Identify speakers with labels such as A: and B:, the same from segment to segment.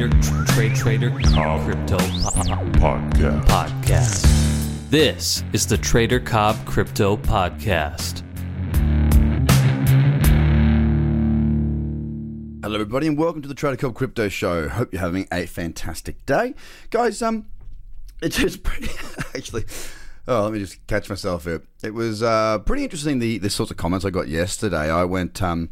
A: Trader, tr- trade, trader, crypto po-
B: Podcast.
A: podcast. This is the Trader Cobb Crypto Podcast.
C: Hello, everybody, and welcome to the Trader Cobb Crypto Show. Hope you're having a fantastic day, guys. Um, it's just pretty actually. Oh, let me just catch myself here. It was uh, pretty interesting the the sorts of comments I got yesterday. I went um,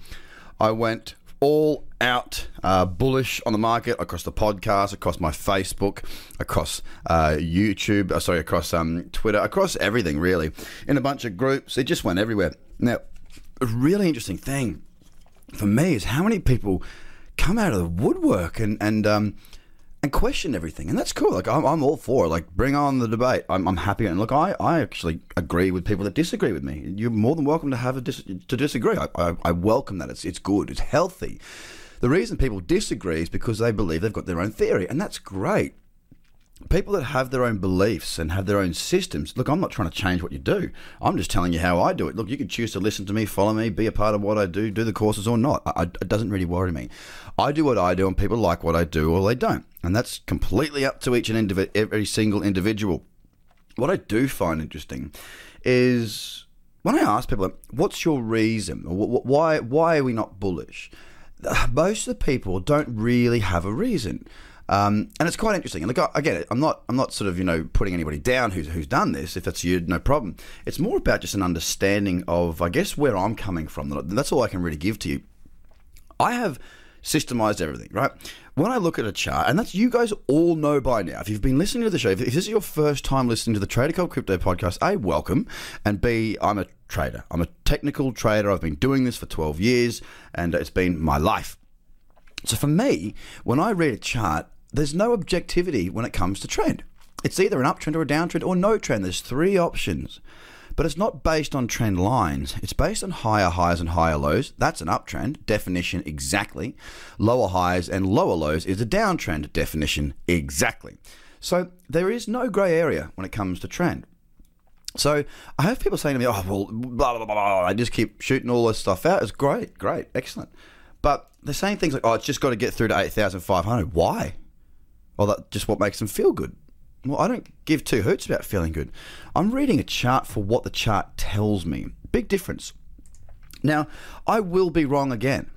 C: I went all out uh, bullish on the market across the podcast, across my Facebook, across uh, YouTube. Uh, sorry, across um, Twitter, across everything really. In a bunch of groups, it just went everywhere. Now, a really interesting thing for me is how many people come out of the woodwork and and um, and question everything, and that's cool. Like I'm, I'm all for. Like bring on the debate. I'm, I'm happy. And look, I, I actually agree with people that disagree with me. You're more than welcome to have a dis- to disagree. I, I, I welcome that. It's it's good. It's healthy. The reason people disagree is because they believe they've got their own theory, and that's great people that have their own beliefs and have their own systems look i'm not trying to change what you do. I'm just telling you how i do it. Look you can choose to listen to me follow me be a part of what i do do the courses or not. I, it doesn't really worry me. I do what i do and people like what i do or they don't. And that's completely up to each and every single individual. What i do find interesting is when i ask people what's your reason? Why why are we not bullish? Most of the people don't really have a reason um, and it's quite interesting. And look, I, get it. I'm not. I'm not sort of you know putting anybody down who's who's done this. If that's you, no problem. It's more about just an understanding of, I guess, where I'm coming from. That's all I can really give to you. I have systemized everything, right? When I look at a chart, and that's you guys all know by now. If you've been listening to the show, if this is your first time listening to the Trader Crypto podcast, A, welcome, and B, I'm a trader. I'm a technical trader. I've been doing this for 12 years, and it's been my life. So for me, when I read a chart, there's no objectivity when it comes to trend. It's either an uptrend or a downtrend or no trend. There's three options. But it's not based on trend lines. It's based on higher highs and higher lows. That's an uptrend. Definition exactly. Lower highs and lower lows is a downtrend. Definition exactly. So there is no grey area when it comes to trend. So I have people saying to me, oh, well, blah, blah, blah, blah. I just keep shooting all this stuff out. It's great, great, excellent. But they're saying things like, oh, it's just got to get through to 8,500. Why? Well, that's just what makes them feel good. Well, I don't give two hoots about feeling good. I'm reading a chart for what the chart tells me. Big difference. Now, I will be wrong again.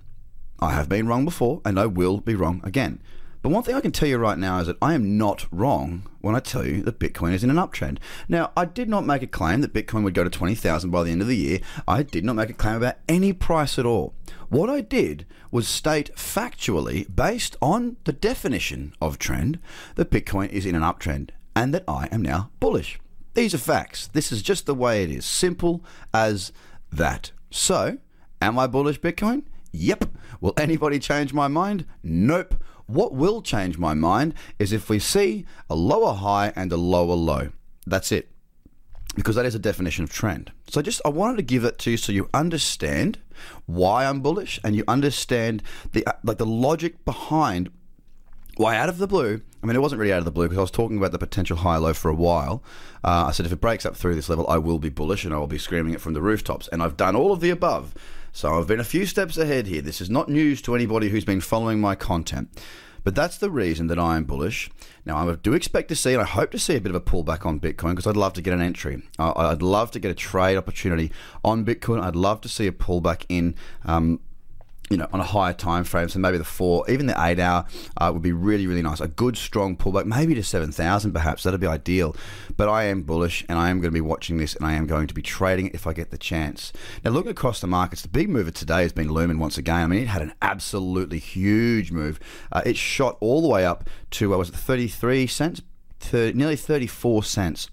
C: I have been wrong before, and I will be wrong again. But one thing I can tell you right now is that I am not wrong when I tell you that Bitcoin is in an uptrend. Now, I did not make a claim that Bitcoin would go to 20,000 by the end of the year. I did not make a claim about any price at all. What I did was state factually, based on the definition of trend, that Bitcoin is in an uptrend and that I am now bullish. These are facts. This is just the way it is. Simple as that. So, am I bullish Bitcoin? Yep. Will anybody change my mind? Nope. What will change my mind is if we see a lower high and a lower low. That's it. Because that is a definition of trend. So just I wanted to give it to you so you understand why I'm bullish and you understand the like the logic behind why out of the blue. I mean, it wasn't really out of the blue because I was talking about the potential high low for a while. Uh, I said if it breaks up through this level, I will be bullish and I will be screaming it from the rooftops. And I've done all of the above. So I've been a few steps ahead here. This is not news to anybody who's been following my content. But that's the reason that I am bullish. Now, I do expect to see, and I hope to see a bit of a pullback on Bitcoin because I'd love to get an entry. I'd love to get a trade opportunity on Bitcoin. I'd love to see a pullback in. Um, you know, on a higher time frame, so maybe the four, even the eight hour uh, would be really, really nice. A good, strong pullback, maybe to 7,000 perhaps, that'd be ideal. But I am bullish and I am going to be watching this and I am going to be trading it if I get the chance. Now, looking across the markets, the big mover today has been Lumen once again. I mean, it had an absolutely huge move. Uh, it shot all the way up to, uh, was it 33 cents? 30, nearly 34 cents.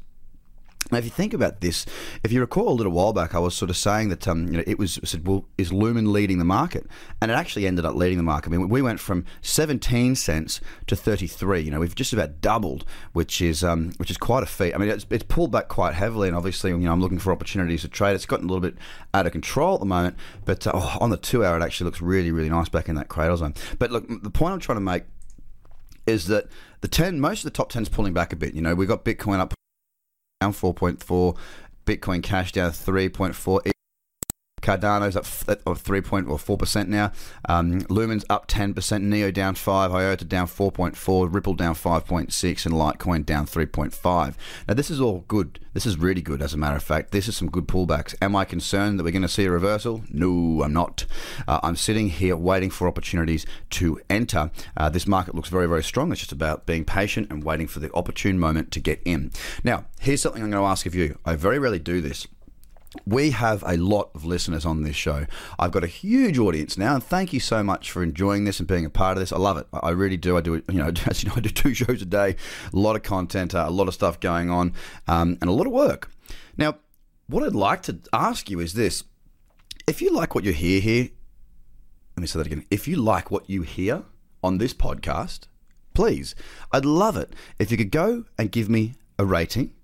C: Now, if you think about this, if you recall a little while back, I was sort of saying that um, you know it was said, well, is Lumen leading the market? And it actually ended up leading the market. I mean, we went from 17 cents to 33. You know, we've just about doubled, which is um, which is quite a feat. I mean, it's, it's pulled back quite heavily, and obviously, you know, I'm looking for opportunities to trade. It's gotten a little bit out of control at the moment, but uh, oh, on the two hour, it actually looks really, really nice back in that cradle zone. But look, the point I'm trying to make is that the 10 most of the top 10's pulling back a bit. You know, we got Bitcoin up down 4.4, Bitcoin Cash down 3.4. Cardano's up f- or three point or four percent now. Um, Lumen's up ten percent. Neo down five. IOTA down four point four. Ripple down five point six, and Litecoin down three point five. Now this is all good. This is really good, as a matter of fact. This is some good pullbacks. Am I concerned that we're going to see a reversal? No, I'm not. Uh, I'm sitting here waiting for opportunities to enter. Uh, this market looks very, very strong. It's just about being patient and waiting for the opportune moment to get in. Now, here's something I'm going to ask of you. I very rarely do this. We have a lot of listeners on this show. I've got a huge audience now, and thank you so much for enjoying this and being a part of this. I love it. I really do. I do it. You know, as you know, I do two shows a day, a lot of content, uh, a lot of stuff going on, um, and a lot of work. Now, what I'd like to ask you is this: If you like what you hear here, let me say that again. If you like what you hear on this podcast, please, I'd love it if you could go and give me a rating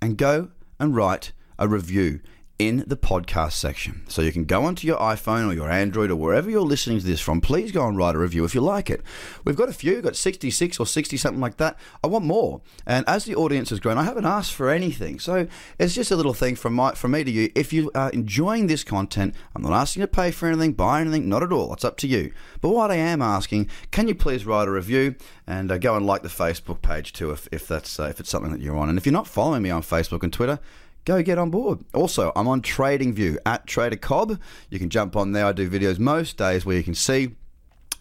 C: and go and write a review in the podcast section. So you can go onto your iPhone or your Android or wherever you're listening to this from. Please go and write a review if you like it. We've got a few, we've got 66 or 60, something like that. I want more. And as the audience has grown, I haven't asked for anything. So it's just a little thing from, my, from me to you. If you are enjoying this content, I'm not asking you to pay for anything, buy anything, not at all. It's up to you. But what I am asking, can you please write a review and uh, go and like the Facebook page too if, if, that's, uh, if it's something that you're on. And if you're not following me on Facebook and Twitter, go get on board. Also, I'm on TradingView at Trader Cobb. You can jump on there. I do videos most days where you can see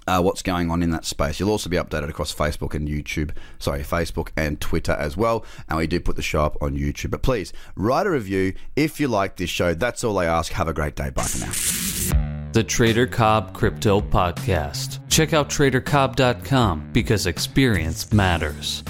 C: uh, what's going on in that space. You'll also be updated across Facebook and YouTube, sorry, Facebook and Twitter as well. And we do put the show up on YouTube. But please write a review if you like this show. That's all I ask. Have a great day. Bye for now.
A: The Trader Cobb Crypto Podcast. Check out tradercobb.com because experience matters.